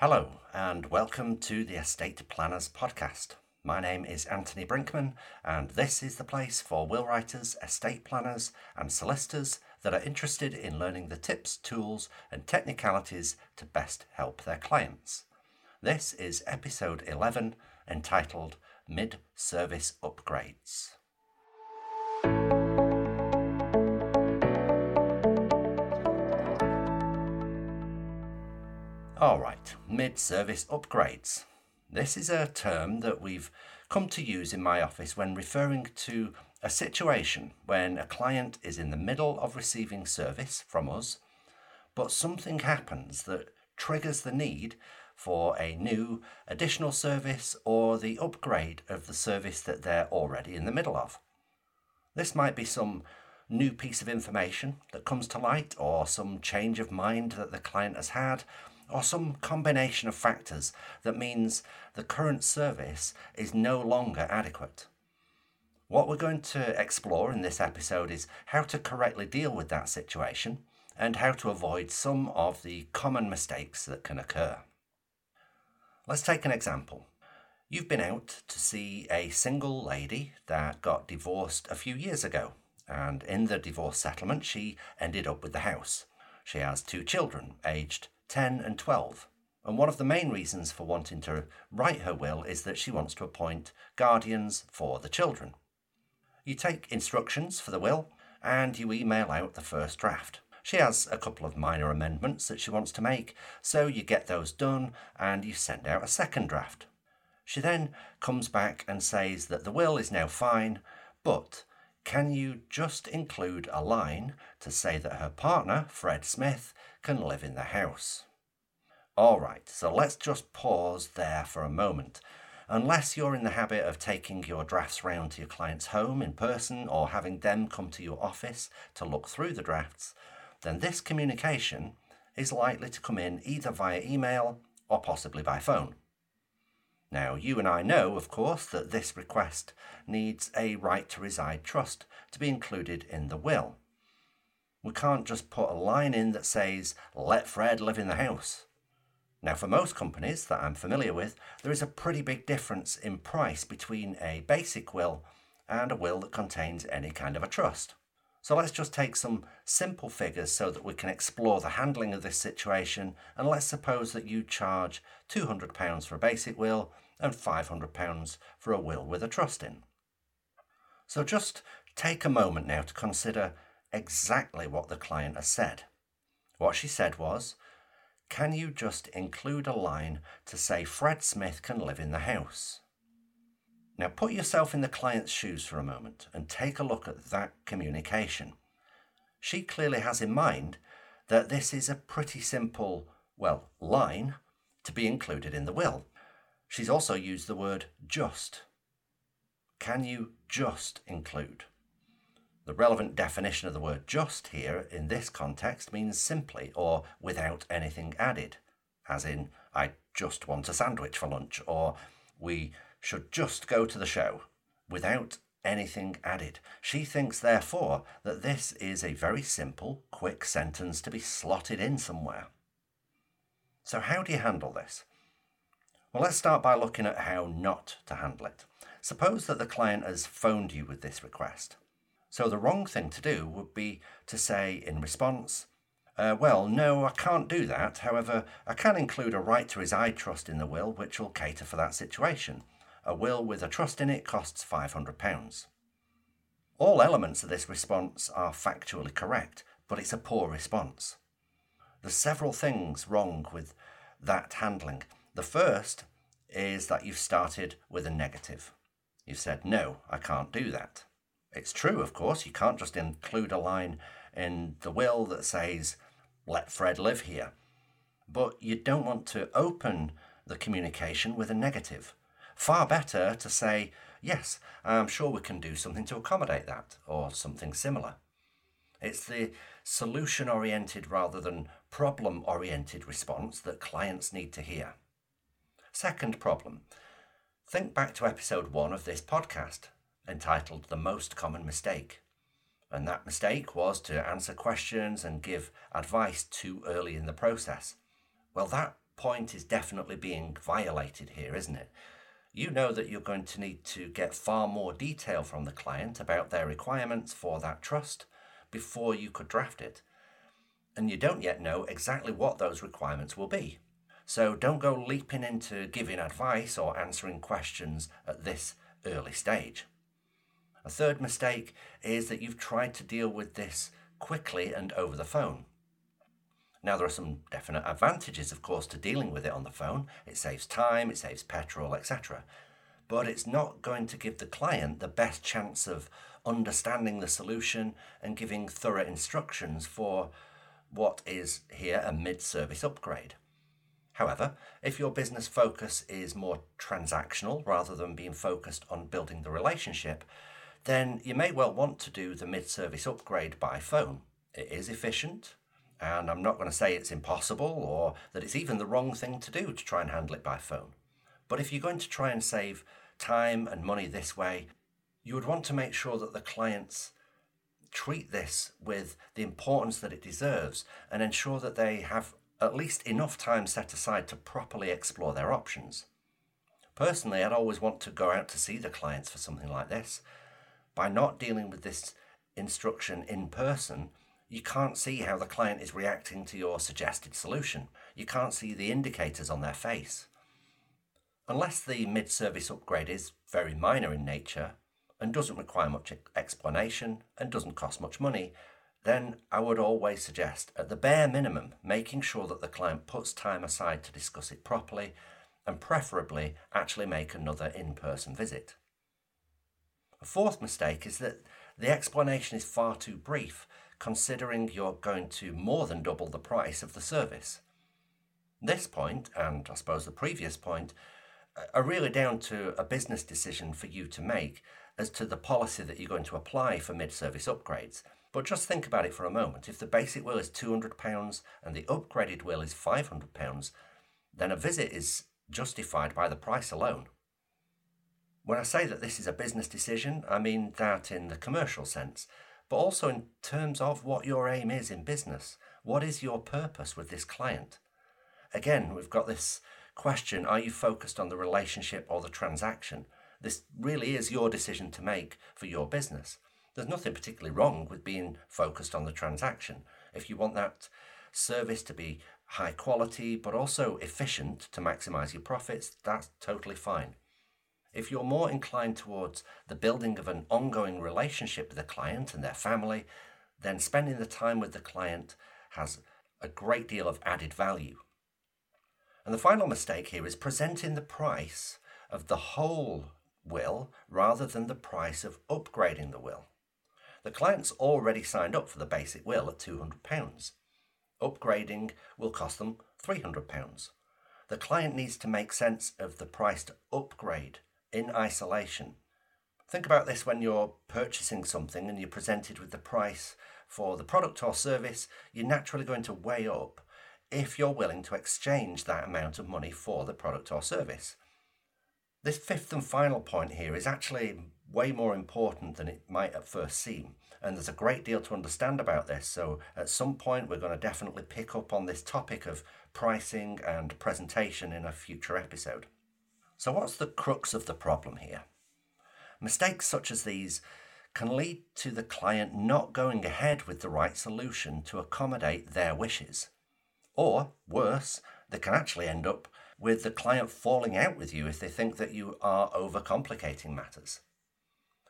Hello, and welcome to the Estate Planners Podcast. My name is Antony Brinkman, and this is the place for will writers, estate planners, and solicitors that are interested in learning the tips, tools, and technicalities to best help their clients. This is episode 11 entitled Mid Service Upgrades. All right, mid service upgrades. This is a term that we've come to use in my office when referring to a situation when a client is in the middle of receiving service from us, but something happens that triggers the need for a new additional service or the upgrade of the service that they're already in the middle of. This might be some new piece of information that comes to light, or some change of mind that the client has had, or some combination of factors that means the current service is no longer adequate. What we're going to explore in this episode is how to correctly deal with that situation and how to avoid some of the common mistakes that can occur. Let's take an example. You've been out to see a single lady that got divorced a few years ago, and in the divorce settlement, she ended up with the house. She has two children, aged 10 and 12. And one of the main reasons for wanting to write her will is that she wants to appoint guardians for the children. You take instructions for the will and you email out the first draft. She has a couple of minor amendments that she wants to make, so you get those done and you send out a second draft. She then comes back and says that the will is now fine, but can you just include a line to say that her partner, Fred Smith, can live in the house? All right, so let's just pause there for a moment. Unless you're in the habit of taking your drafts round to your client's home in person or having them come to your office to look through the drafts, then this communication is likely to come in either via email or possibly by phone. Now, you and I know, of course, that this request needs a right to reside trust to be included in the will. We can't just put a line in that says, let Fred live in the house. Now, for most companies that I'm familiar with, there is a pretty big difference in price between a basic will and a will that contains any kind of a trust. So let's just take some simple figures so that we can explore the handling of this situation. And let's suppose that you charge £200 for a basic will and £500 for a will with a trust in. So just take a moment now to consider exactly what the client has said. What she said was, Can you just include a line to say Fred Smith can live in the house? Now put yourself in the client's shoes for a moment and take a look at that communication. She clearly has in mind that this is a pretty simple, well, line to be included in the will. She's also used the word just. Can you just include? The relevant definition of the word just here in this context means simply or without anything added, as in, I just want a sandwich for lunch, or we should just go to the show without anything added. She thinks, therefore, that this is a very simple, quick sentence to be slotted in somewhere. So, how do you handle this? Well, let's start by looking at how not to handle it. Suppose that the client has phoned you with this request. So, the wrong thing to do would be to say in response, uh, well, no, I can't do that. However, I can include a right to reside trust in the will, which will cater for that situation. A will with a trust in it costs £500. All elements of this response are factually correct, but it's a poor response. There's several things wrong with that handling. The first is that you've started with a negative. You've said, no, I can't do that. It's true, of course, you can't just include a line in the will that says, let Fred live here. But you don't want to open the communication with a negative. Far better to say, yes, I'm sure we can do something to accommodate that, or something similar. It's the solution oriented rather than problem oriented response that clients need to hear. Second problem think back to episode one of this podcast entitled The Most Common Mistake. And that mistake was to answer questions and give advice too early in the process. Well, that point is definitely being violated here, isn't it? You know that you're going to need to get far more detail from the client about their requirements for that trust before you could draft it. And you don't yet know exactly what those requirements will be. So don't go leaping into giving advice or answering questions at this early stage. A third mistake is that you've tried to deal with this quickly and over the phone. Now, there are some definite advantages, of course, to dealing with it on the phone. It saves time, it saves petrol, etc. But it's not going to give the client the best chance of understanding the solution and giving thorough instructions for what is here a mid service upgrade. However, if your business focus is more transactional rather than being focused on building the relationship, then you may well want to do the mid service upgrade by phone. It is efficient, and I'm not going to say it's impossible or that it's even the wrong thing to do to try and handle it by phone. But if you're going to try and save time and money this way, you would want to make sure that the clients treat this with the importance that it deserves and ensure that they have at least enough time set aside to properly explore their options. Personally, I'd always want to go out to see the clients for something like this. By not dealing with this instruction in person, you can't see how the client is reacting to your suggested solution. You can't see the indicators on their face. Unless the mid service upgrade is very minor in nature and doesn't require much explanation and doesn't cost much money, then I would always suggest, at the bare minimum, making sure that the client puts time aside to discuss it properly and preferably actually make another in person visit. A fourth mistake is that the explanation is far too brief, considering you're going to more than double the price of the service. This point, and I suppose the previous point, are really down to a business decision for you to make as to the policy that you're going to apply for mid service upgrades but just think about it for a moment. If the basic will is £200 and the upgraded will is £500, then a visit is justified by the price alone. When I say that this is a business decision, I mean that in the commercial sense, but also in terms of what your aim is in business. What is your purpose with this client? Again, we've got this question are you focused on the relationship or the transaction? This really is your decision to make for your business. There's nothing particularly wrong with being focused on the transaction. If you want that service to be high quality but also efficient to maximize your profits, that's totally fine. If you're more inclined towards the building of an ongoing relationship with the client and their family, then spending the time with the client has a great deal of added value. And the final mistake here is presenting the price of the whole will rather than the price of upgrading the will. The client's already signed up for the basic will at £200. Upgrading will cost them £300. The client needs to make sense of the price to upgrade in isolation. Think about this when you're purchasing something and you're presented with the price for the product or service, you're naturally going to weigh up if you're willing to exchange that amount of money for the product or service. This fifth and final point here is actually way more important than it might at first seem. And there's a great deal to understand about this. So, at some point, we're going to definitely pick up on this topic of pricing and presentation in a future episode. So, what's the crux of the problem here? Mistakes such as these can lead to the client not going ahead with the right solution to accommodate their wishes. Or, worse, they can actually end up with the client falling out with you if they think that you are overcomplicating matters.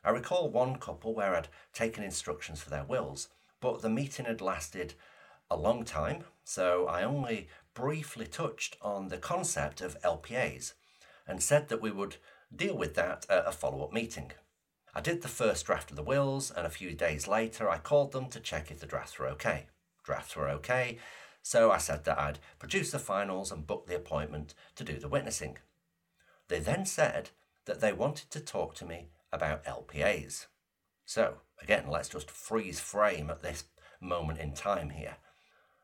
I recall one couple where I'd taken instructions for their wills, but the meeting had lasted a long time, so I only briefly touched on the concept of LPAs and said that we would deal with that at a follow up meeting. I did the first draft of the wills, and a few days later I called them to check if the drafts were okay. Drafts were okay, so I said that I'd produce the finals and book the appointment to do the witnessing. They then said that they wanted to talk to me about LPAs. So, again, let's just freeze frame at this moment in time here.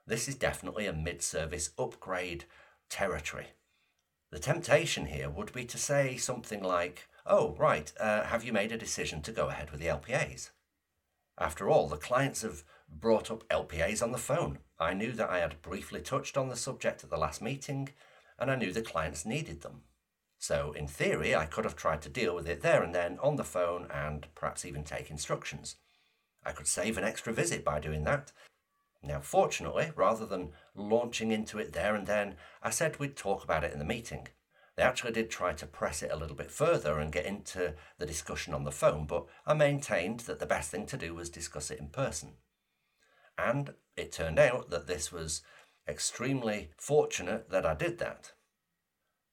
This is definitely a mid service upgrade territory. The temptation here would be to say something like, Oh, right, uh, have you made a decision to go ahead with the LPAs? After all, the clients have brought up LPAs on the phone. I knew that I had briefly touched on the subject at the last meeting, and I knew the clients needed them. So, in theory, I could have tried to deal with it there and then on the phone and perhaps even take instructions. I could save an extra visit by doing that. Now, fortunately, rather than launching into it there and then, I said we'd talk about it in the meeting. They actually did try to press it a little bit further and get into the discussion on the phone, but I maintained that the best thing to do was discuss it in person. And it turned out that this was extremely fortunate that I did that.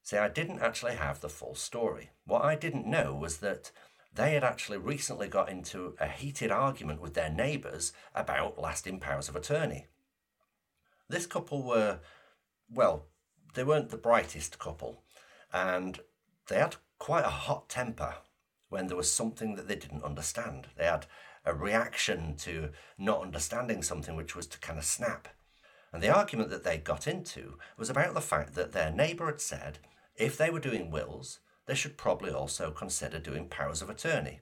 See, I didn't actually have the full story. What I didn't know was that they had actually recently got into a heated argument with their neighbours about lasting powers of attorney. This couple were, well, they weren't the brightest couple, and they had quite a hot temper when there was something that they didn't understand. They had a reaction to not understanding something, which was to kind of snap. And the argument that they got into was about the fact that their neighbour had said if they were doing wills, they should probably also consider doing powers of attorney.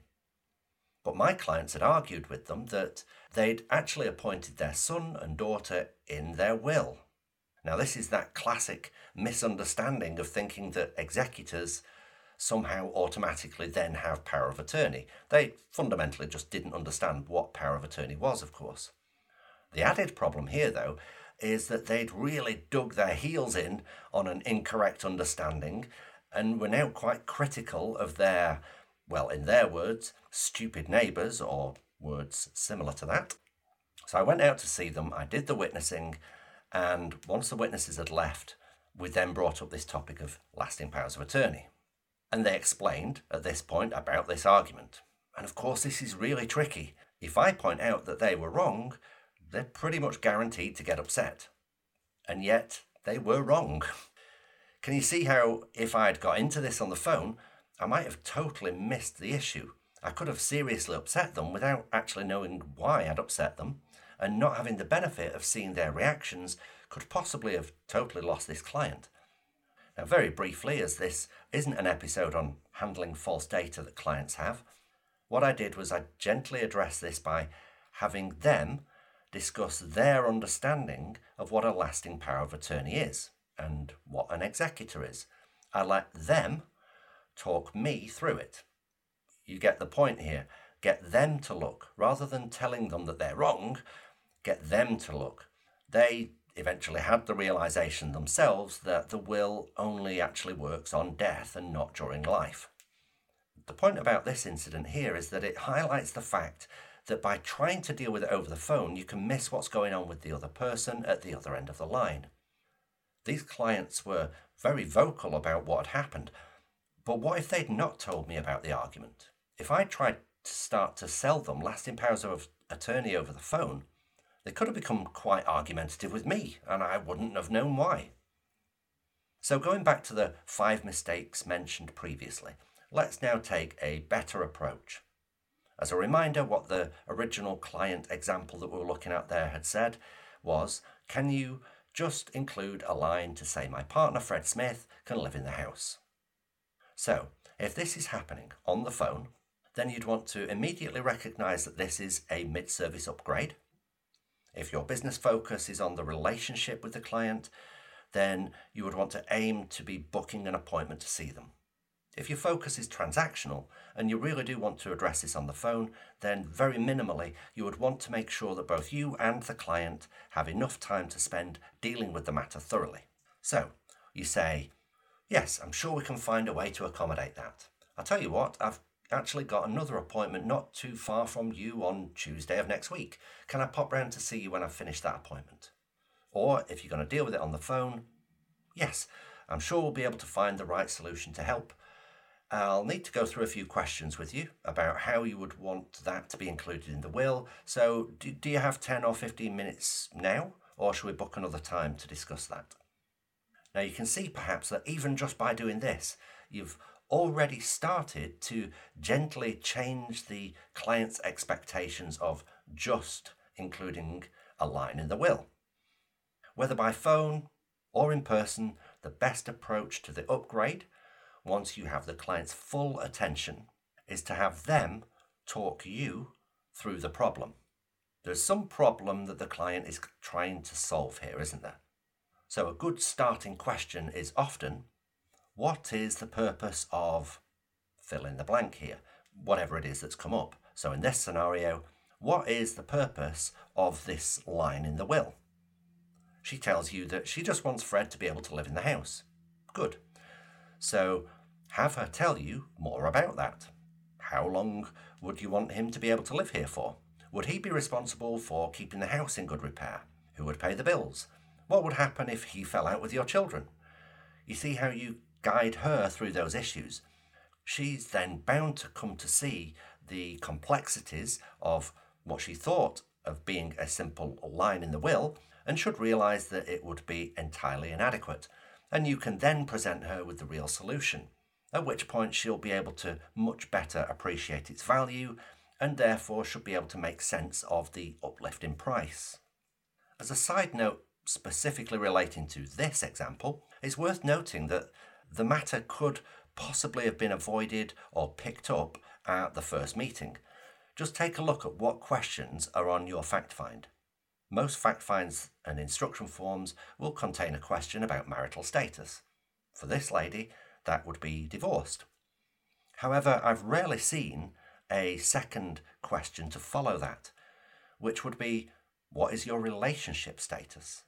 But my clients had argued with them that they'd actually appointed their son and daughter in their will. Now, this is that classic misunderstanding of thinking that executors somehow automatically then have power of attorney. They fundamentally just didn't understand what power of attorney was, of course. The added problem here, though, is that they'd really dug their heels in on an incorrect understanding and were now quite critical of their, well, in their words, stupid neighbours, or words similar to that. So I went out to see them, I did the witnessing, and once the witnesses had left, we then brought up this topic of lasting powers of attorney. And they explained at this point about this argument. And of course, this is really tricky. If I point out that they were wrong, they're pretty much guaranteed to get upset. And yet, they were wrong. Can you see how, if I'd got into this on the phone, I might have totally missed the issue? I could have seriously upset them without actually knowing why I'd upset them, and not having the benefit of seeing their reactions could possibly have totally lost this client. Now, very briefly, as this isn't an episode on handling false data that clients have, what I did was I gently addressed this by having them discuss their understanding of what a lasting power of attorney is and what an executor is. I let them talk me through it. You get the point here. Get them to look rather than telling them that they're wrong. Get them to look. They eventually had the realization themselves that the will only actually works on death and not during life. The point about this incident here is that it highlights the fact that by trying to deal with it over the phone, you can miss what's going on with the other person at the other end of the line. These clients were very vocal about what had happened, but what if they'd not told me about the argument? If I tried to start to sell them lasting powers of attorney over the phone, they could have become quite argumentative with me, and I wouldn't have known why. So, going back to the five mistakes mentioned previously, let's now take a better approach. As a reminder, what the original client example that we were looking at there had said was can you just include a line to say, My partner Fred Smith can live in the house? So, if this is happening on the phone, then you'd want to immediately recognize that this is a mid service upgrade. If your business focus is on the relationship with the client, then you would want to aim to be booking an appointment to see them. If your focus is transactional and you really do want to address this on the phone, then very minimally you would want to make sure that both you and the client have enough time to spend dealing with the matter thoroughly. So you say, Yes, I'm sure we can find a way to accommodate that. I'll tell you what, I've actually got another appointment not too far from you on Tuesday of next week. Can I pop round to see you when I've finished that appointment? Or if you're going to deal with it on the phone, yes, I'm sure we'll be able to find the right solution to help I'll need to go through a few questions with you about how you would want that to be included in the will. So, do, do you have 10 or 15 minutes now, or should we book another time to discuss that? Now, you can see perhaps that even just by doing this, you've already started to gently change the client's expectations of just including a line in the will. Whether by phone or in person, the best approach to the upgrade once you have the client's full attention, is to have them talk you through the problem. There's some problem that the client is trying to solve here, isn't there? So, a good starting question is often what is the purpose of fill in the blank here, whatever it is that's come up. So, in this scenario, what is the purpose of this line in the will? She tells you that she just wants Fred to be able to live in the house. Good. So, have her tell you more about that. How long would you want him to be able to live here for? Would he be responsible for keeping the house in good repair? Who would pay the bills? What would happen if he fell out with your children? You see how you guide her through those issues. She's then bound to come to see the complexities of what she thought of being a simple line in the will and should realise that it would be entirely inadequate. And you can then present her with the real solution, at which point she'll be able to much better appreciate its value and therefore should be able to make sense of the uplift in price. As a side note, specifically relating to this example, it's worth noting that the matter could possibly have been avoided or picked up at the first meeting. Just take a look at what questions are on your fact find. Most fact finds and instruction forms will contain a question about marital status. For this lady, that would be divorced. However, I've rarely seen a second question to follow that, which would be what is your relationship status?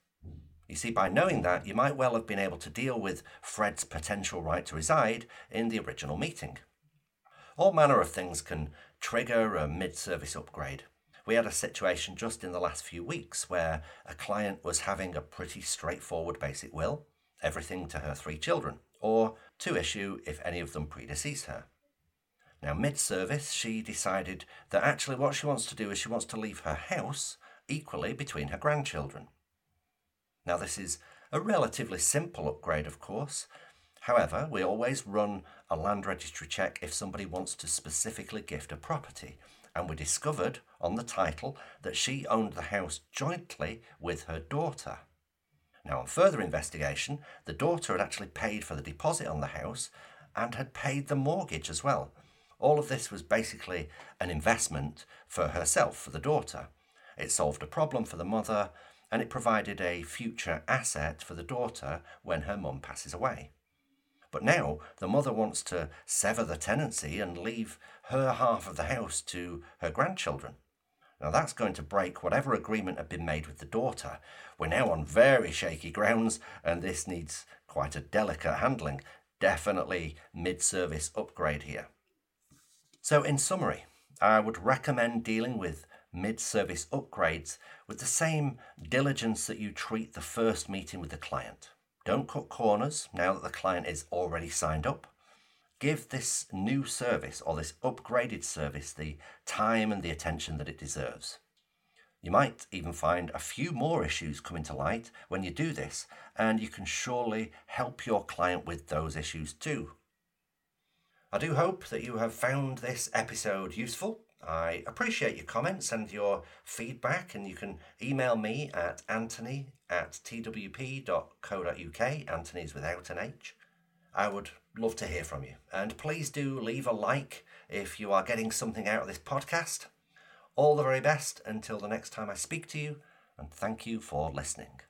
You see, by knowing that, you might well have been able to deal with Fred's potential right to reside in the original meeting. All manner of things can trigger a mid service upgrade. We had a situation just in the last few weeks where a client was having a pretty straightforward basic will, everything to her three children, or to issue if any of them predecease her. Now, mid service, she decided that actually what she wants to do is she wants to leave her house equally between her grandchildren. Now, this is a relatively simple upgrade, of course. However, we always run a land registry check if somebody wants to specifically gift a property, and we discovered on the title that she owned the house jointly with her daughter. Now, on further investigation, the daughter had actually paid for the deposit on the house and had paid the mortgage as well. All of this was basically an investment for herself, for the daughter. It solved a problem for the mother and it provided a future asset for the daughter when her mum passes away. But now the mother wants to sever the tenancy and leave her half of the house to her grandchildren. Now that's going to break whatever agreement had been made with the daughter. We're now on very shaky grounds, and this needs quite a delicate handling. Definitely mid service upgrade here. So, in summary, I would recommend dealing with mid service upgrades with the same diligence that you treat the first meeting with the client. Don't cut corners now that the client is already signed up. Give this new service or this upgraded service the time and the attention that it deserves. You might even find a few more issues coming to light when you do this, and you can surely help your client with those issues too. I do hope that you have found this episode useful I appreciate your comments and your feedback, and you can email me at antony at twp.co.uk. Antony's without an H. I would love to hear from you. And please do leave a like if you are getting something out of this podcast. All the very best until the next time I speak to you, and thank you for listening.